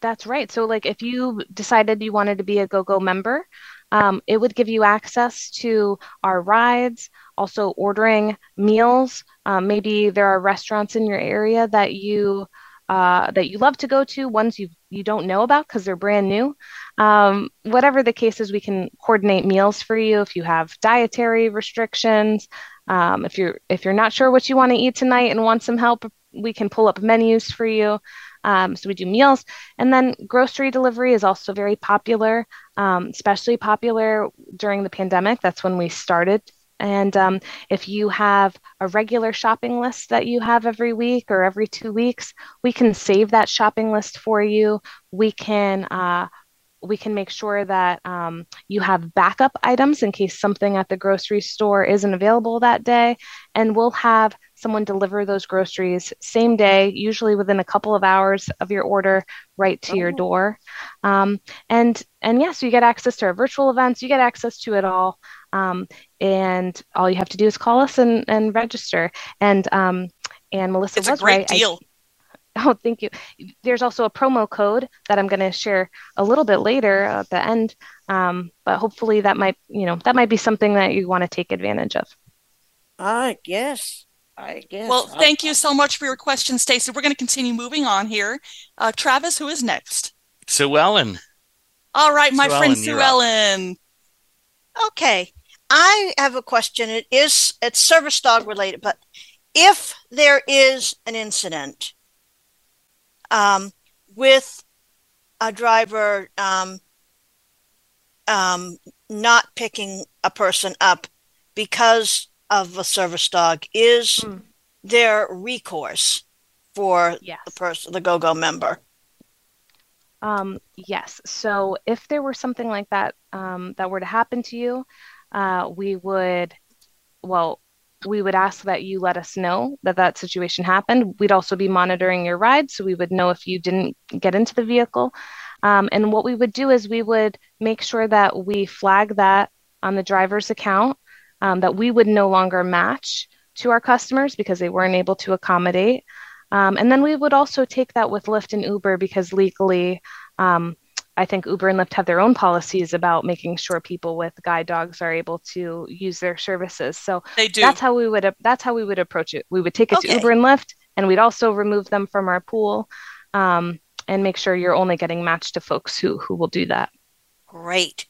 That's right. So, like, if you decided you wanted to be a GoGo member, um, it would give you access to our rides, also ordering meals. Um, maybe there are restaurants in your area that you uh, that you love to go to, ones you you don't know about because they're brand new. Um, whatever the case is, we can coordinate meals for you if you have dietary restrictions. Um, if you're if you're not sure what you want to eat tonight and want some help, we can pull up menus for you. Um, so we do meals, and then grocery delivery is also very popular, um, especially popular during the pandemic. That's when we started and um, if you have a regular shopping list that you have every week or every two weeks, we can save that shopping list for you. We can uh, we can make sure that um, you have backup items in case something at the grocery store isn't available that day. And we'll have someone deliver those groceries same day, usually within a couple of hours of your order, right to oh. your door. Um, and and yes, yeah, so you get access to our virtual events. You get access to it all. Um, and all you have to do is call us and, and register. And um, and Malissa it's was a great right. deal. I, oh, thank you. There's also a promo code that I'm going to share a little bit later at the end. Um, but hopefully that might, you know, that might be something that you want to take advantage of. I guess. I guess. Well, thank you so much for your question, Stacy. We're going to continue moving on here. Uh, Travis, who is next? Sue Ellen. All right, my Sue friend Ellen, Sue Ellen. Okay. I have a question. It is it's service dog related, but if there is an incident um, with a driver um, um, not picking a person up because of a service dog, is mm. there recourse for yes. the person, the go-go member? Um, yes. So if there were something like that um, that were to happen to you, uh, we would, well, we would ask that you let us know that that situation happened. We'd also be monitoring your ride, so we would know if you didn't get into the vehicle. Um, and what we would do is we would make sure that we flag that on the driver's account, um, that we would no longer match to our customers because they weren't able to accommodate. Um, and then we would also take that with Lyft and Uber because legally um, I think Uber and Lyft have their own policies about making sure people with guide dogs are able to use their services. So they do. That's how we would that's how we would approach it. We would take it okay. to Uber and Lyft, and we'd also remove them from our pool, um, and make sure you're only getting matched to folks who who will do that. Great.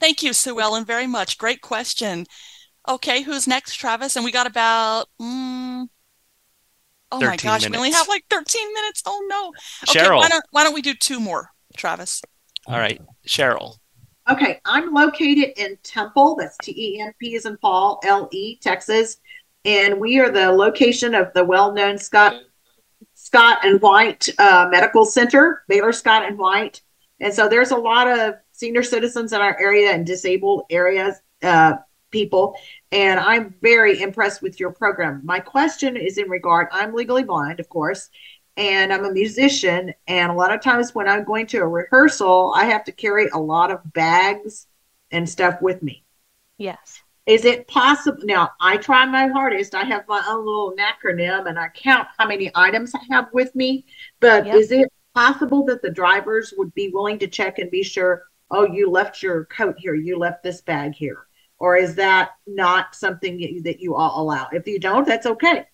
Thank you, Sue Ellen, very much. Great question. Okay, who's next, Travis? And we got about. Mm, oh my gosh, minutes. we only have like 13 minutes. Oh no. Okay, Cheryl. Why don't, why don't we do two more? Travis. All right, Cheryl. Okay, I'm located in Temple. That's T E M P as in Paul, L E, Texas, and we are the location of the well-known Scott Scott and White uh, Medical Center, Baylor Scott and White, and so there's a lot of senior citizens in our area and disabled areas uh, people, and I'm very impressed with your program. My question is in regard. I'm legally blind, of course, and I'm a musician. And a lot of times when I'm going to a rehearsal, I have to carry a lot of bags and stuff with me. Yes. Is it possible? Now, I try my hardest. I have my own little acronym and I count how many items I have with me. But yep. is it possible that the drivers would be willing to check and be sure, oh, you left your coat here, you left this bag here? Or is that not something that you all allow? If you don't, that's okay.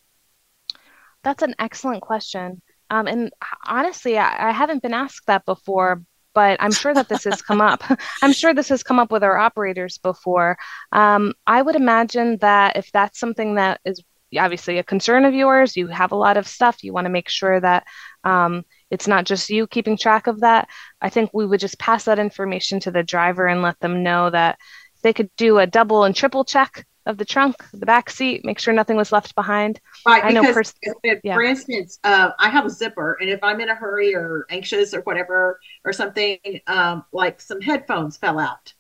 That's an excellent question. Um, and honestly, I, I haven't been asked that before, but I'm sure that this has come up. I'm sure this has come up with our operators before. Um, I would imagine that if that's something that is obviously a concern of yours, you have a lot of stuff, you want to make sure that um, it's not just you keeping track of that. I think we would just pass that information to the driver and let them know that they could do a double and triple check of the trunk, the back seat, make sure nothing was left behind. Right, I know if, yeah. for instance, uh, I have a zipper, and if I'm in a hurry or anxious or whatever or something, um, like some headphones fell out,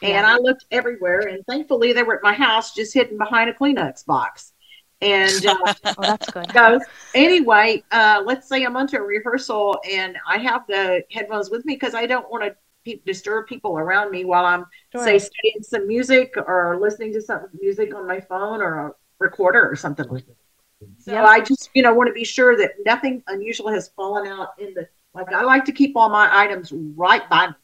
yeah. and I looked everywhere, and thankfully they were at my house, just hidden behind a Kleenex box. And uh, oh, that's good. So anyway, uh, let's say I'm onto a rehearsal and I have the headphones with me because I don't want to pe- disturb people around me while I'm sure. say studying some music or listening to some music on my phone or a recorder or something. So yep. I just you know want to be sure that nothing unusual has fallen out in the like I like to keep all my items right by me.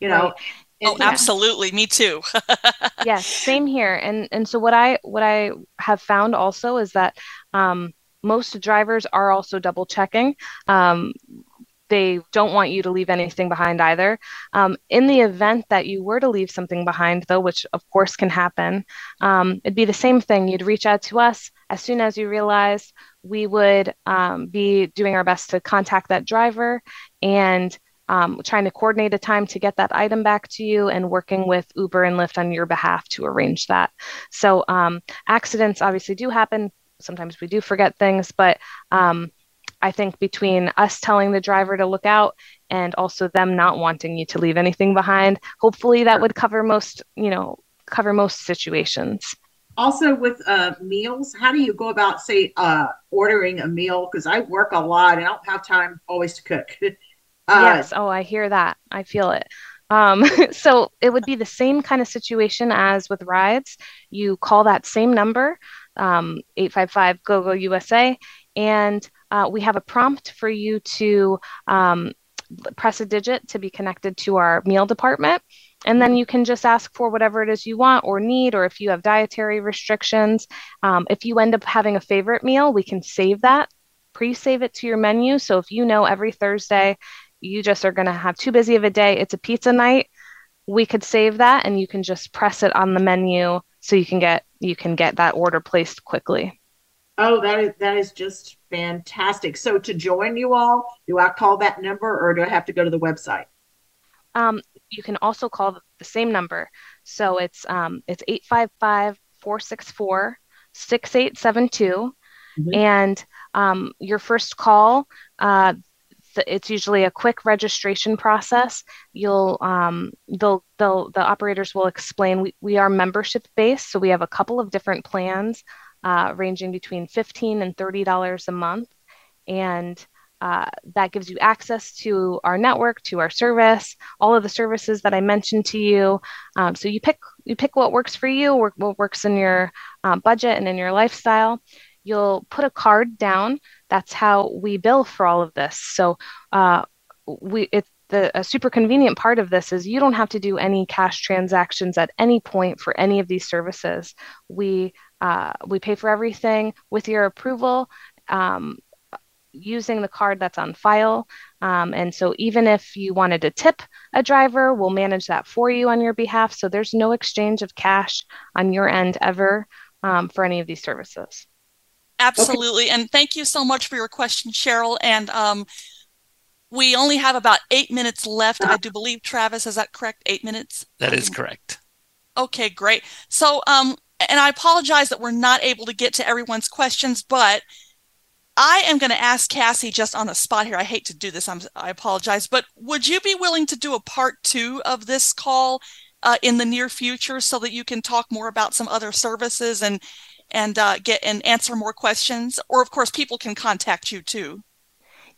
You know. Right. Oh, absolutely. Me too. yes, same here. And and so what I what I have found also is that um, most drivers are also double checking. Um, they don't want you to leave anything behind either. Um, in the event that you were to leave something behind, though, which of course can happen, um, it'd be the same thing. You'd reach out to us as soon as you realize we would um, be doing our best to contact that driver and um, trying to coordinate a time to get that item back to you and working with Uber and Lyft on your behalf to arrange that. So um, accidents obviously do happen. Sometimes we do forget things, but um, I think between us telling the driver to look out and also them not wanting you to leave anything behind, hopefully that would cover most, you know, cover most situations. Also, with uh, meals, how do you go about, say, uh, ordering a meal? Because I work a lot and I don't have time always to cook. uh, yes. Oh, I hear that. I feel it. Um, so it would be the same kind of situation as with rides. You call that same number, um, 855 GO GO USA, and uh, we have a prompt for you to um, press a digit to be connected to our meal department. And then you can just ask for whatever it is you want or need, or if you have dietary restrictions. Um, if you end up having a favorite meal, we can save that, pre save it to your menu. So if you know every Thursday you just are going to have too busy of a day, it's a pizza night, we could save that and you can just press it on the menu so you can get you can get that order placed quickly. Oh, that is that is just fantastic. So to join you all, do I call that number or do I have to go to the website? Um, you can also call the same number. So it's um, it's 855-464-6872. Mm-hmm. And um, your first call, uh, it's usually a quick registration process. You'll um, they'll they'll the operators will explain we, we are membership based, so we have a couple of different plans uh, ranging between 15 and $30 a month. And uh, that gives you access to our network, to our service, all of the services that I mentioned to you. Um, so you pick you pick what works for you, what works in your um, budget and in your lifestyle. You'll put a card down. That's how we bill for all of this. So uh, we it's the a super convenient part of this is you don't have to do any cash transactions at any point for any of these services. We uh, we pay for everything with your approval um, using the card that's on file. Um, and so, even if you wanted to tip a driver, we'll manage that for you on your behalf. So, there's no exchange of cash on your end ever um, for any of these services. Absolutely. Okay. And thank you so much for your question, Cheryl. And um, we only have about eight minutes left. I do believe, Travis, is that correct? Eight minutes? That is correct. Okay, great. So, um, and I apologize that we're not able to get to everyone's questions, but I am going to ask Cassy just on the spot here. I hate to do this. I'm, I apologize, but would you be willing to do a part two of this call uh, in the near future so that you can talk more about some other services and and uh, get and answer more questions? Or of course, people can contact you too.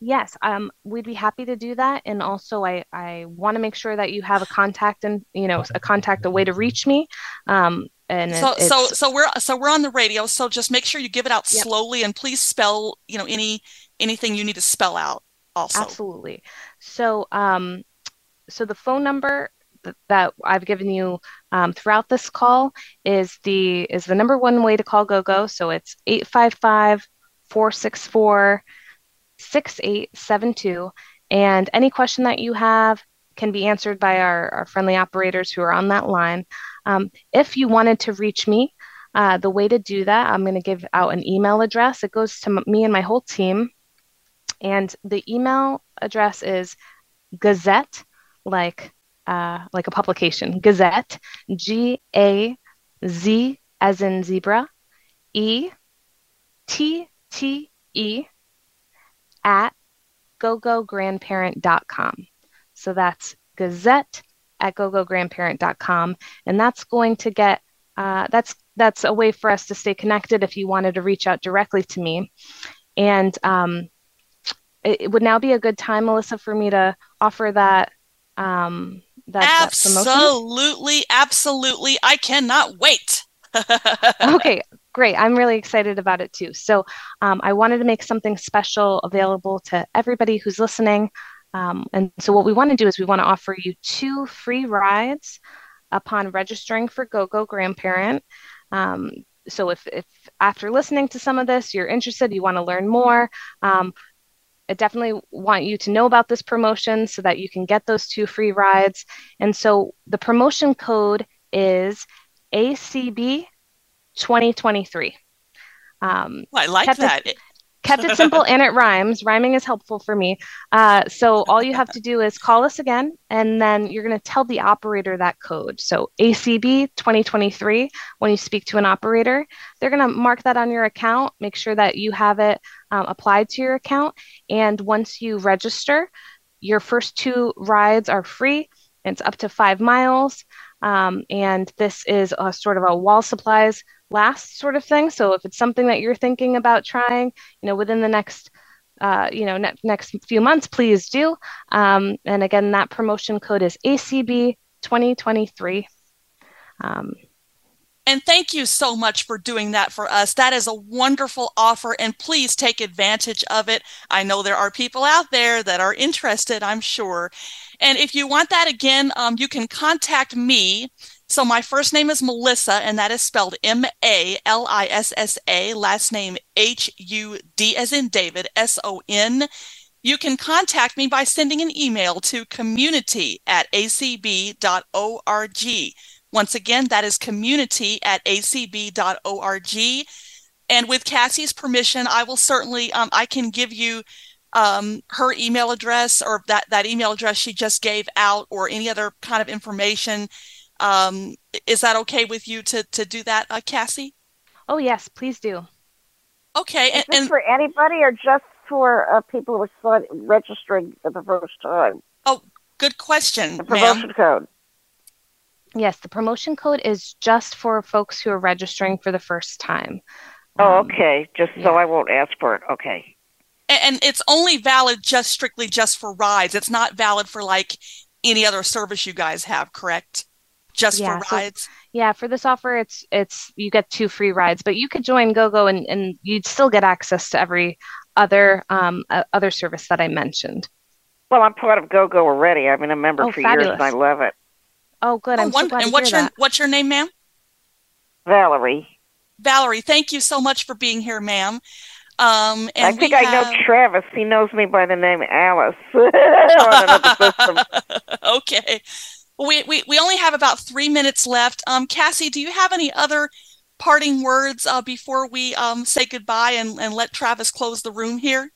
Yes, um, we'd be happy to do that. And also, I, I want to make sure that you have a contact and you know a contact, a way to reach me. Um, and so it, so so we're so we're on the radio so just make sure you give it out yep. slowly and please spell you know any anything you need to spell out also absolutely so um so the phone number that I've given you um, throughout this call is the is the number one way to call GoGo. So it's 855 464 6872. And any question that you have can be answered by our, our friendly operators who are on that line. Um, if you wanted to reach me, uh, the way to do that, I'm going to give out an email address. It goes to me and my whole team. And the email address is Gazette, like uh, like a publication, Gazette, G A Z as in zebra, E T T E at gogograndparent.com. So that's Gazette at gogograndparent.com. And that's going to get, uh, that's, that's a way for us to stay connected if you wanted to reach out directly to me. And um, it, it, would now be a good time, Malissa, for me to offer that. Um, that absolutely, absolutely. I cannot wait. okay, great. I'm really excited about it too. So, um, I wanted to make something special available to everybody who's listening. Um, and so, what we want to do is we want to offer you two free rides upon registering for GoGo Grandparent. Um, so, if, if after listening to some of this, you're interested, you want to learn more, um, I definitely want you to know about this promotion so that you can get those two free rides. And so, the promotion code is ACB 2023. Um, well, I like that. It, kept it simple and it rhymes. Rhyming is helpful for me. Uh, so all you have to do is call us again, and then you're going to tell the operator that code. So ACB 2023. When you speak to an operator, they're going to mark that on your account. Make sure that you have it um, applied to your account, and once you register, your first two rides are free. It's up to five miles. Um, and this is a sort of a wall supplies last sort of thing. So if it's something that you're thinking about trying, you know, within the next, uh, you know, ne- next few months, please do. Um, and again, that promotion code is ACB 2023. Um, and thank you so much for doing that for us. That is a wonderful offer, and please take advantage of it. I know there are people out there that are interested, I'm sure. And if you want that again, um, you can contact me. So my first name is Malissa, and that is spelled M A L I S S A, last name H U D as in David, S O N. You can contact me by sending an email to community at acb.org. Once again, that is community at acb.org. And with Cassy's permission, I will certainly, um, I can give you um, her email address or that, that email address she just gave out or any other kind of information. Um, is that okay with you to, to do that, uh, Cassy? Oh, yes, please do. Okay. Is and, and for anybody or just for uh, people who are registering for the first time? Oh, good question. The promotion ma'am. code. Yes, the promotion code is just for folks who are registering for the first time. Oh, um, okay. Just yeah. so I won't ask for it. Okay. And, it's only valid just strictly just for rides. It's not valid for like any other service you guys have, correct? Just yeah, for rides. So, yeah, for this offer, it's it's you get two free rides, but you could join GoGo and and you'd still get access to every other um uh, other service that I mentioned. Well, I'm part of GoGo already. I've been a member oh, for fabulous. years, and I love it. Oh, good. Oh, I'm one, so glad and what's your that. what's your name, ma'am? Valerie. Valerie, thank you so much for being here, ma'am. Um, I think I have... know Travis. He knows me by the name Alice. okay. We, we, we only have about three minutes left. Um, Cassy, do you have any other parting words uh, before we um, say goodbye and, and let Travis close the room here?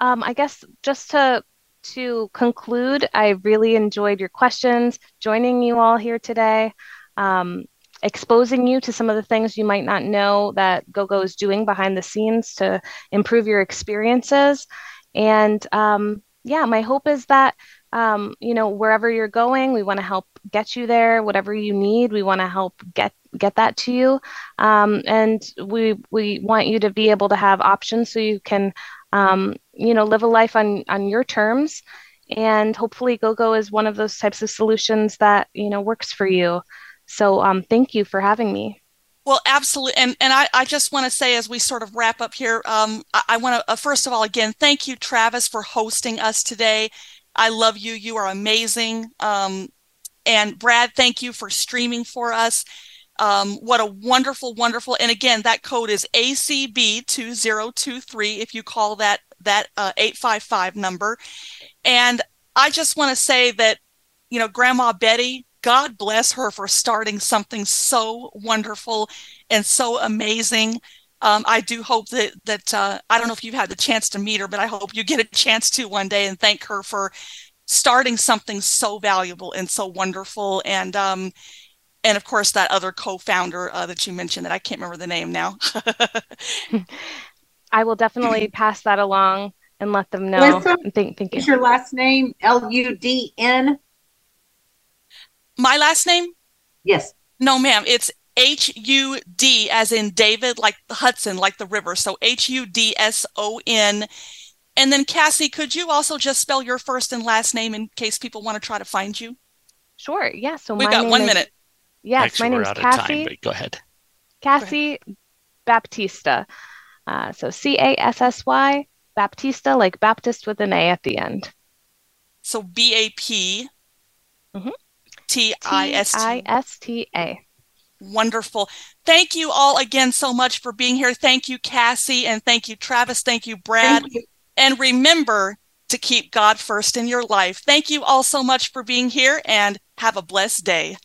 Um, I guess just to to conclude, I really enjoyed your questions, joining you all here today, um, exposing you to some of the things you might not know that GoGo is doing behind the scenes to improve your experiences. And um, yeah, my hope is that um, you know wherever you're going, we want to help get you there. Whatever you need, we want to help get get that to you. Um, and we we want you to be able to have options so you can um, you know, live a life on on your terms. And hopefully, GoGo is one of those types of solutions that you know works for you. So, um, thank you for having me. Well, absolutely. And and I, I just want to say as we sort of wrap up here, um, I, I want to uh, first of all again thank you, Travis, for hosting us today. I love you. You are amazing. Um, and Brad, thank you for streaming for us. Um, what a wonderful, wonderful, and again, that code is ACB2023 if you call that that uh, 855 number. And I just want to say that, you know, Grandma Betty, God bless her for starting something so wonderful and so amazing. Um, I do hope that that uh, I don't know if you've had the chance to meet her, but I hope you get a chance to one day and thank her for starting something so valuable and so wonderful. And um, and of course that other co-founder uh, that you mentioned that I can't remember the name now. I will definitely pass that along and let them know. Thank, thank you. Is your last name L U D N? My last name? Yes. No, ma'am. It's H U D, as in David, like Hudson, like the river. So H U D S O N. And then, Cassy, could you also just spell your first and last name in case people want to try to find you? Sure. Yeah. So we've got one is, minute. Yes, Actually, my name is Cassy. Time, go ahead. Cassy go ahead. Baptista. Uh, so C A S S Y Baptista, like Baptist with an A at the end. So B A P mm-hmm. T I S T I S T A. Wonderful. Thank you all again so much for being here. Thank you, Cassy, and thank you, Travis. Thank you, Brad. Thank you. And remember to keep God first in your life. Thank you all so much for being here and have a blessed day.